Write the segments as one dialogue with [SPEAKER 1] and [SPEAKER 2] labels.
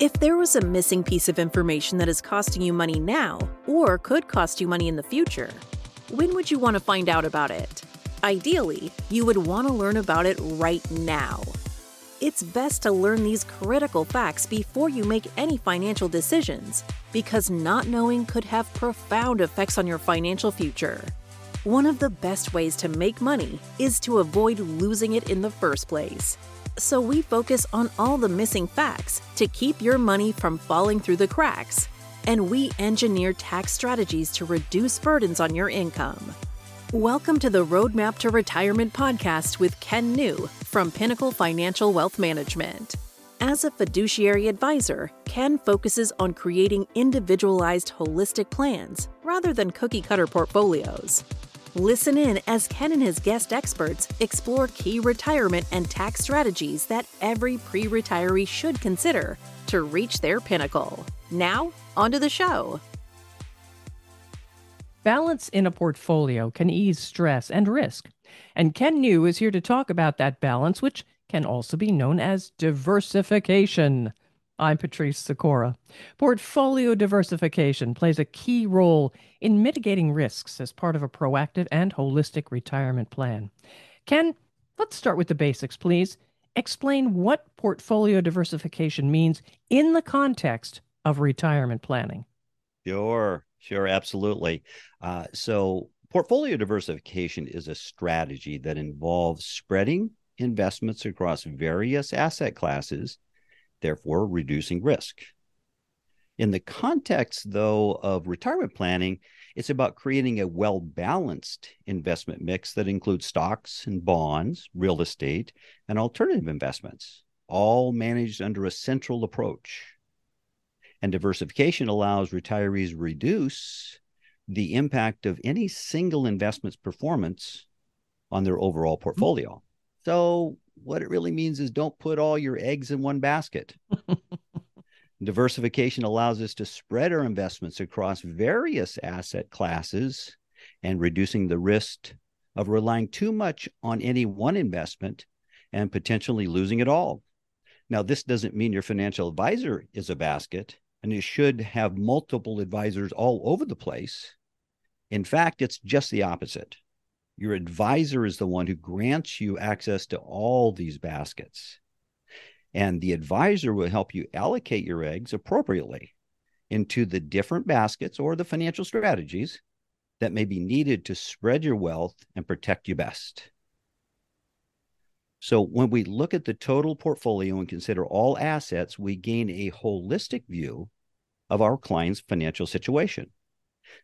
[SPEAKER 1] If there was a missing piece of information that is costing you money now, or could cost you money in the future, when would you want to find out about it? Ideally, you would want to learn about it right now. It's best to learn these critical facts before you make any financial decisions, because not knowing could have profound effects on your financial future. One of the best ways to make money is to avoid losing it in the first place. So we focus on all the missing facts to keep your money from falling through the cracks. And we engineer tax strategies to reduce burdens on your income. Welcome to the Roadmap to Retirement podcast with Ken New from Pinnacle Financial Wealth Management. As a fiduciary advisor, Ken focuses on creating individualized holistic plans rather than cookie cutter portfolios. Listen in as Ken and his guest experts explore key retirement and tax strategies that every pre retiree should consider to reach their pinnacle. Now, onto the show.
[SPEAKER 2] Balance in a portfolio can ease stress and risk. And Ken New is here to talk about that balance, which can also be known as diversification. I'm Patrice Sikora. Portfolio diversification plays a key role in mitigating risks as part of a proactive and holistic retirement plan. Ken, let's start with the basics, please. Explain what portfolio diversification means in the context of retirement planning.
[SPEAKER 3] Sure, sure, absolutely. Uh, so, portfolio diversification is a strategy that involves spreading investments across various asset classes therefore reducing risk. In the context, though, of retirement planning, it's about creating a well balanced investment mix that includes stocks and bonds, real estate, and alternative investments, all managed under a central approach. And diversification allows retirees reduce the impact of any single investment's performance on their overall portfolio. So, what it really means is don't put all your eggs in one basket. Diversification allows us to spread our investments across various asset classes and reducing the risk of relying too much on any one investment and potentially losing it all. Now, this doesn't mean your financial advisor is a basket and you should have multiple advisors all over the place. In fact, it's just the opposite. Your advisor is the one who grants you access to all these baskets. And the advisor will help you allocate your eggs appropriately into the different baskets or the financial strategies that may be needed to spread your wealth and protect you best. So, when we look at the total portfolio and consider all assets, we gain a holistic view of our client's financial situation.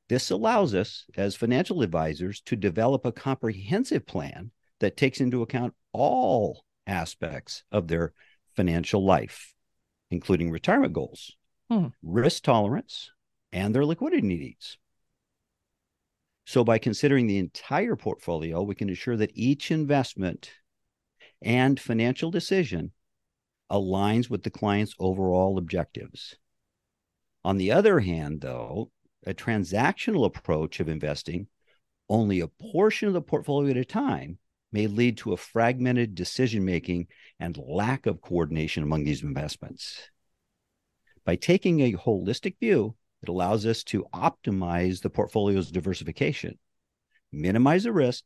[SPEAKER 3] This allows us, as financial advisors, to develop a comprehensive plan that takes into account all aspects of their financial life, including retirement goals, hmm. risk tolerance, and their liquidity needs. So, by considering the entire portfolio, we can ensure that each investment and financial decision aligns with the client's overall objectives. On the other hand, though, a transactional approach of investing, only a portion of the portfolio at a time may lead to a fragmented decision making and lack of coordination among these investments. By taking a holistic view, it allows us to optimize the portfolio's diversification, minimize the risk,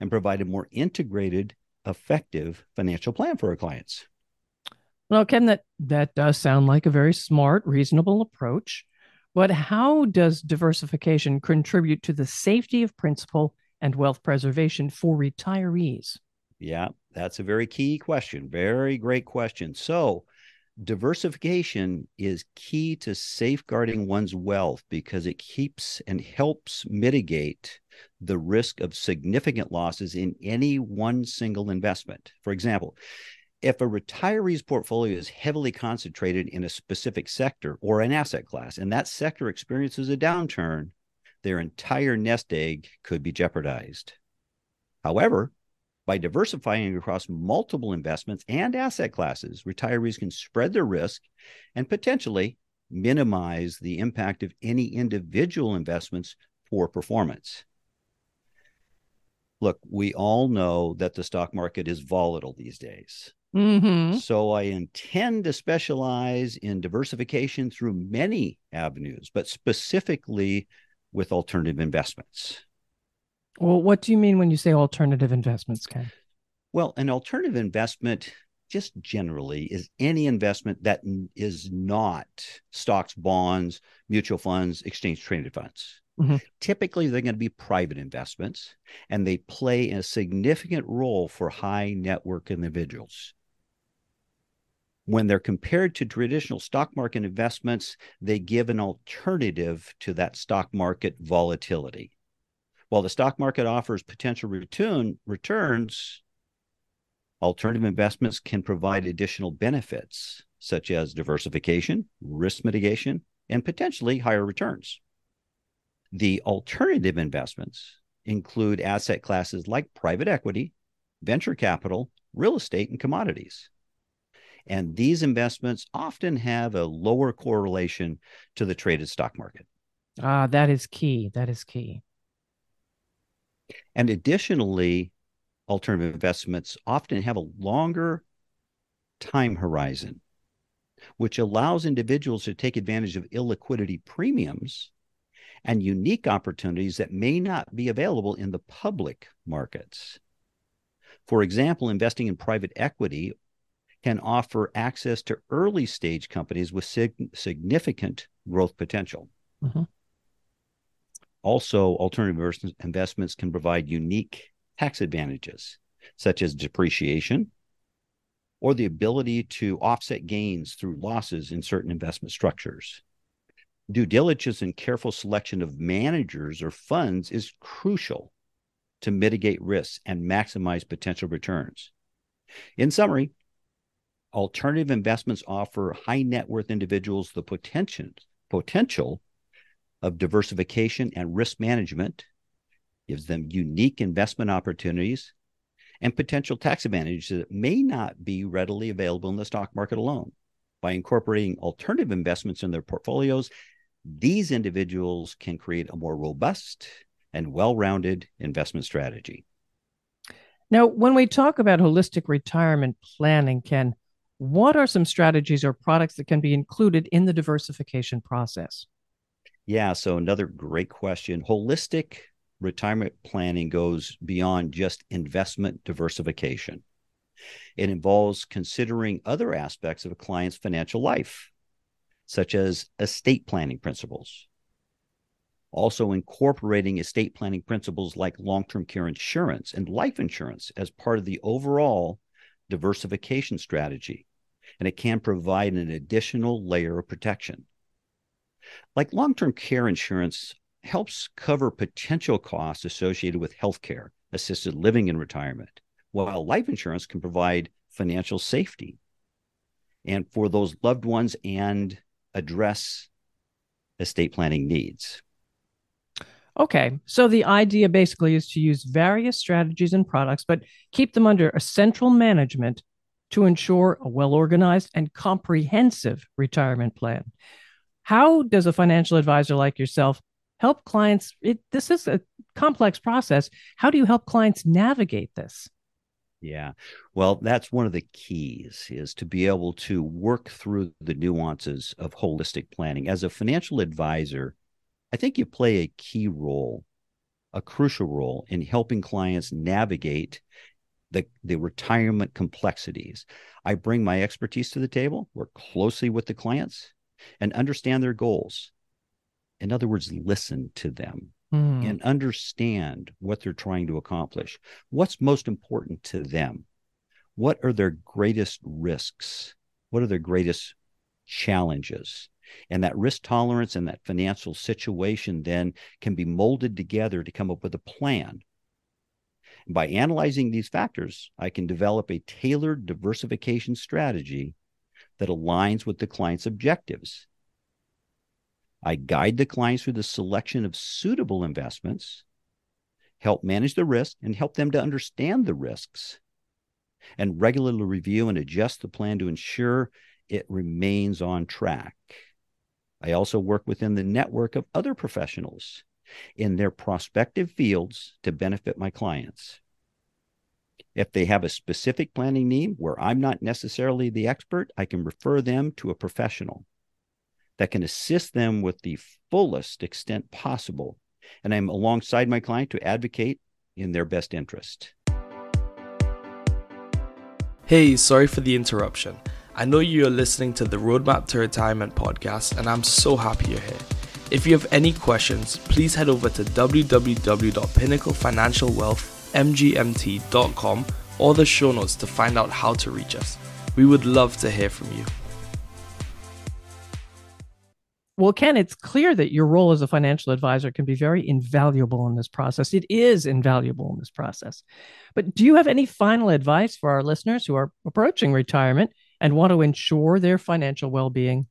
[SPEAKER 3] and provide a more integrated, effective financial plan for our clients.
[SPEAKER 2] Well, Ken, that, that does sound like a very smart, reasonable approach. But how does diversification contribute to the safety of principal and wealth preservation for retirees?
[SPEAKER 3] Yeah, that's a very key question. Very great question. So, diversification is key to safeguarding one's wealth because it keeps and helps mitigate the risk of significant losses in any one single investment. For example, if a retiree's portfolio is heavily concentrated in a specific sector or an asset class, and that sector experiences a downturn, their entire nest egg could be jeopardized. However, by diversifying across multiple investments and asset classes, retirees can spread their risk and potentially minimize the impact of any individual investment's poor performance. Look, we all know that the stock market is volatile these days
[SPEAKER 2] Mm-hmm.
[SPEAKER 3] So I intend to specialize in diversification through many avenues, but specifically with alternative investments.
[SPEAKER 2] Well, what do you mean when you say alternative investments, Ken?
[SPEAKER 3] Well, an alternative investment just generally is any investment that is not stocks, bonds, mutual funds, exchange traded funds. Mm-hmm. Typically, they're going to be private investments and they play a significant role for high net worth individuals. When they're compared to traditional stock market investments, they give an alternative to that stock market volatility. While the stock market offers potential return, returns, alternative investments can provide additional benefits such as diversification, risk mitigation, and potentially higher returns. The alternative investments include asset classes like private equity, venture capital, real estate, and commodities. And these investments often have a lower correlation to the traded stock market.
[SPEAKER 2] Ah, that is key. That is key.
[SPEAKER 3] And additionally, alternative investments often have a longer time horizon, which allows individuals to take advantage of illiquidity premiums and unique opportunities that may not be available in the public markets. For example, investing in private equity can offer access to early stage companies with sig- significant growth potential. Mm-hmm. Also, alternative investments can provide unique tax advantages, such as depreciation or the ability to offset gains through losses in certain investment structures. Due diligence and careful selection of managers or funds is crucial to mitigate risks and maximize potential returns. In summary, alternative investments offer high net worth individuals the potential, potential of diversification and risk management gives them unique investment opportunities and potential tax advantages that may not be readily available in the stock market alone. By incorporating alternative investments in their portfolios, these individuals can create a more robust and well rounded investment strategy.
[SPEAKER 2] Now, when we talk about holistic retirement planning, Ken, what are some strategies or products that can be included in the diversification process?
[SPEAKER 3] Yeah, so another great question. Holistic retirement planning goes beyond just investment diversification. It involves considering other aspects of a client's financial life, such as estate planning principles. Also, incorporating estate planning principles like long term care insurance and life insurance as part of the overall diversification strategy. And it can provide an additional layer of protection. Like long term care insurance helps cover potential costs associated with healthcare, assisted living, and retirement, while life insurance can provide financial safety and for those loved ones and address estate planning needs.
[SPEAKER 2] Okay, so the idea basically is to use various strategies and products, but keep them under a central management to ensure a well organized and comprehensive retirement plan. How does a financial advisor like yourself help clients? It, this is a complex process. How do you help clients navigate this?
[SPEAKER 3] Yeah well that's one of the keys is to be able to work through the nuances of holistic planning. As a financial advisor i think you play a key role a crucial role in helping clients navigate the, the retirement complexities. I bring my expertise to the table, work closely with the clients, and understand their goals in other words, listen to them mm. and understand what they're trying to accomplish. What's most important to them? What are their greatest risks? What are their greatest challenges? And that risk tolerance and that financial situation then can be molded together to come up with a plan. By analyzing these factors, I can develop a tailored diversification strategy that aligns with the client's objectives I guide the clients through the selection of suitable investments, help manage the risk, and help them to understand the risks, and regularly review and adjust the plan to ensure it remains on track. I also work within the network of other professionals in their prospective fields to benefit my clients. If they have a specific planning need where I'm not necessarily the expert, I can refer them to a professional that can assist them with the fullest extent possible. And I'm alongside my client to advocate in their best interest.
[SPEAKER 4] Hey, sorry for the interruption. I know you are listening to the Roadmap to Retirement podcast, and I'm so happy you're here. If you have any questions, please head over to www.pinnaclefinancialwealthmgmt.com or the show notes to find out how to reach us. We would love to hear from you.
[SPEAKER 2] Well, Ken, it's clear that your role as a financial advisor can be very invaluable in this process. It is invaluable in this process. But do you have any final advice for our listeners who are approaching retirement and want to ensure their financial well being?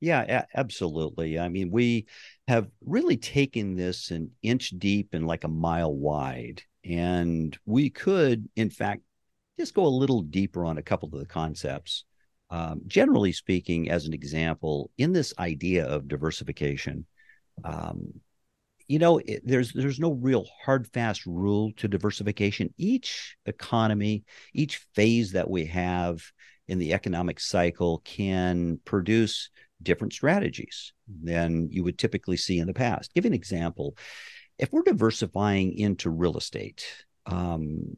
[SPEAKER 3] Yeah, absolutely. I mean, we have really taken this an inch deep and like a mile wide. And we could, in fact, just go a little deeper on a couple of the concepts. Um, generally speaking, as an example, in this idea of diversification, um, you know, it, there's there's no real hard fast rule to diversification. Each economy, each phase that we have in the economic cycle can produce different strategies than you would typically see in the past. Give an example. If we're diversifying into real estate, um,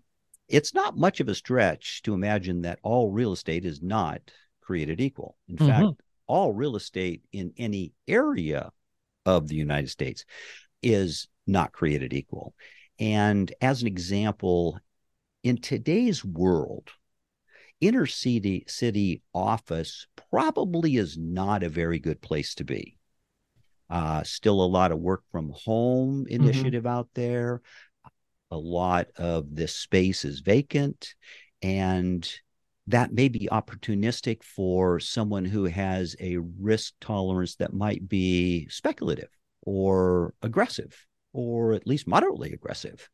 [SPEAKER 3] it's not much of a stretch to imagine that all real estate is not created equal. In mm-hmm. fact, all real estate in any area of the United States is not created equal. And as an example, in today's world, inner city city office probably is not a very good place to be. Uh, still a lot of work from home mm-hmm. initiative mm-hmm. out there. A lot of this space is vacant, and that may be opportunistic for someone who has a risk tolerance that might be speculative or aggressive or at least moderately aggressive.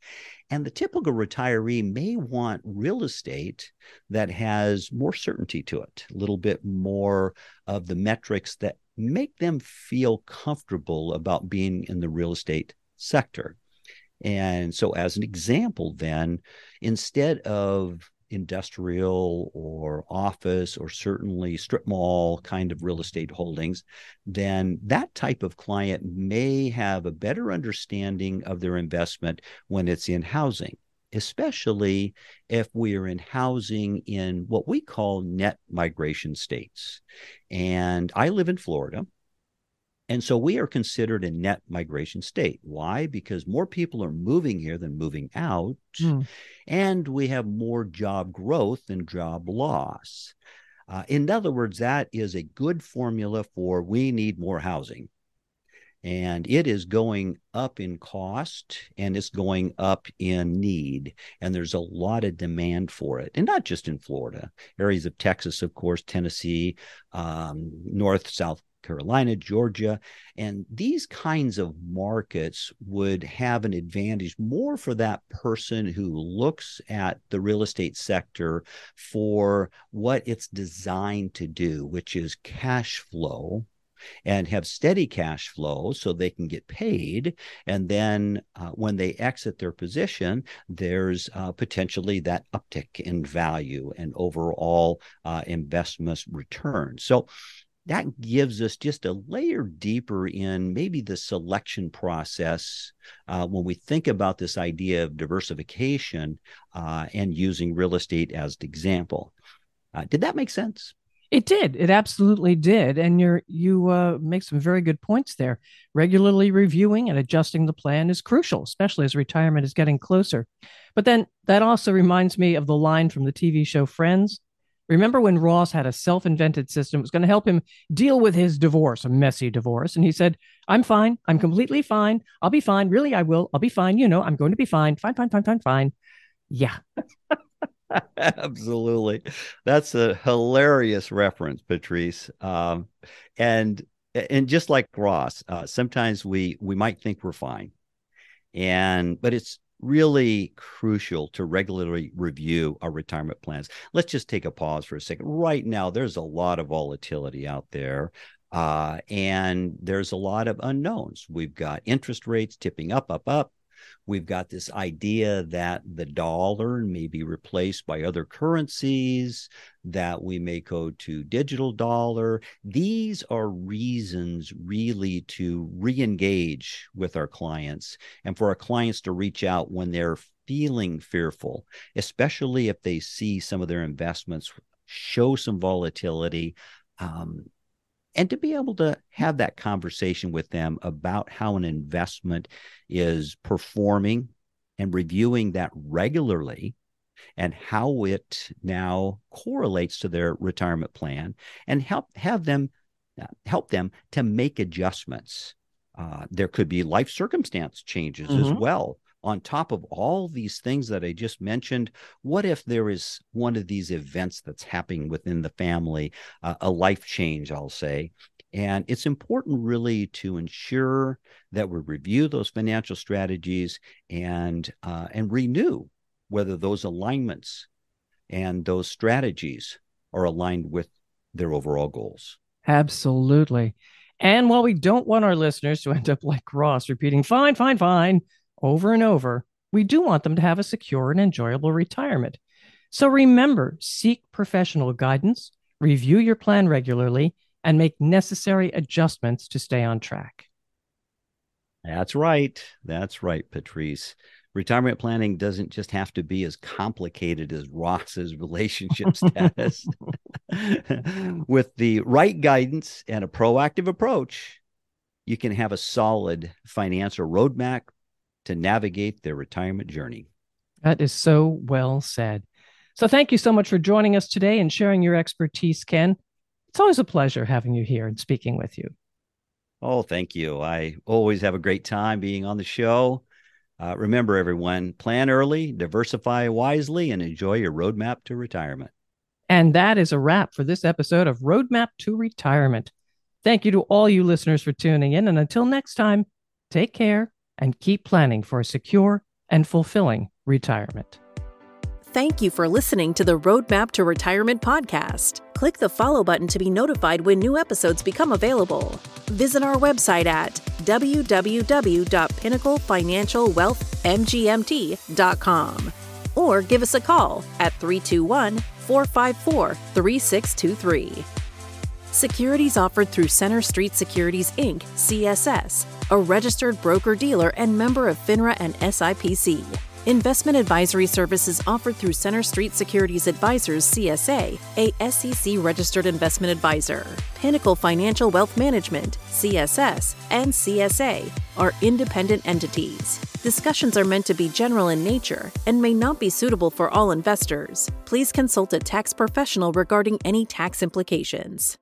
[SPEAKER 3] And the typical retiree may want real estate that has more certainty to it, a little bit more of the metrics that make them feel comfortable about being in the real estate sector. And so, as an example, then, instead of industrial or office or certainly strip mall kind of real estate holdings, then that type of client may have a better understanding of their investment when it's in housing, especially if we are in housing in what we call net migration states. And I live in Florida. And so we are considered a net migration state. Why? Because more people are moving here than moving out. Mm. And we have more job growth than job loss. Uh, in other words, that is a good formula for we need more housing. And it is going up in cost and it's going up in need. And there's a lot of demand for it. And not just in Florida, areas of Texas, of course, Tennessee, um, North, South Carolina, Georgia. And these kinds of markets would have an advantage more for that person who looks at the real estate sector for what it's designed to do, which is cash flow and have steady cash flow so they can get paid. And then uh, when they exit their position, there's uh, potentially that uptick in value and overall uh, investment return. So that gives us just a layer deeper in maybe the selection process uh, when we think about this idea of diversification uh, and using real estate as the example. Uh, did that make sense?
[SPEAKER 2] It did. It absolutely did. And you're you uh, make some very good points there. Regularly reviewing and adjusting the plan is crucial, especially as retirement is getting closer. But then that also reminds me of the line from the TV show Friends Remember when Ross had a self invented system that was going to help him deal with his divorce, a messy divorce? And he said, I'm fine. I'm completely fine. I'll be fine. Really, I will. I'll be fine. You know, I'm going to be fine. Fine, fine, fine, fine, fine. Yeah.
[SPEAKER 3] Absolutely. That's a hilarious reference, Patrice. Um, and and just like Ross, uh, sometimes we we might think we're fine, and but it's really crucial to regularly review our retirement plans. Let's just take a pause for a second. Right now, there's a lot of volatility out there. Uh, and there's a lot of unknowns. We've got interest rates tipping up, up, up. We've got this idea that the dollar may be replaced by other currencies, that we may go to digital dollar. These are reasons really to re engage with our clients and for our clients to reach out when they're feeling fearful, especially if they see some of their investments show some volatility. Um, and to be able to have that conversation with them about how an investment is performing and reviewing that regularly and how it now correlates to their retirement plan and help have them uh, help them to make adjustments uh, there could be life circumstance changes mm-hmm. as well on top of all these things that I just mentioned, what if there is one of these events that's happening within the family, uh, a life change, I'll say? And it's important really to ensure that we review those financial strategies and uh, and renew whether those alignments and those strategies are aligned with their overall goals.
[SPEAKER 2] Absolutely. And while we don't want our listeners to end up like Ross repeating, fine, fine, fine, over and over, we do want them to have a secure and enjoyable retirement. So remember, seek professional guidance, review your plan regularly, and make necessary adjustments to stay on track.
[SPEAKER 3] That's right. That's right, Patrice. Retirement planning doesn't just have to be as complicated as Ross's relationship status. With the right guidance and a proactive approach, you can have a solid financial roadmap to navigate their retirement journey.
[SPEAKER 2] That is so well said. So, thank you so much for joining us today and sharing your expertise, Ken. It's always a pleasure having you here and speaking with you.
[SPEAKER 3] Oh, thank you. I always have a great time being on the show. Uh, remember, everyone, plan early, diversify wisely, and enjoy your roadmap to retirement.
[SPEAKER 2] And that is a wrap for this episode of Roadmap to Retirement. Thank you to all you listeners for tuning in. And until next time, take care and keep planning for a secure and fulfilling retirement.
[SPEAKER 1] Thank you for listening to the Roadmap to Retirement podcast. Click the follow button to be notified when new episodes become available. Visit our website at www.pinnaclefinancialwealthmgmt.com or give us a call at 321 454 3623. Securities offered through Center Street Securities Inc., CSS, a registered broker dealer and member of FINRA and SIPC. Investment advisory services offered through Center Street Securities Advisors CSA, a SEC registered investment advisor. Pinnacle Financial Wealth Management, CSS, and CSA are independent entities. Discussions are meant to be general in nature and may not be suitable for all investors. Please consult a tax professional regarding any tax implications.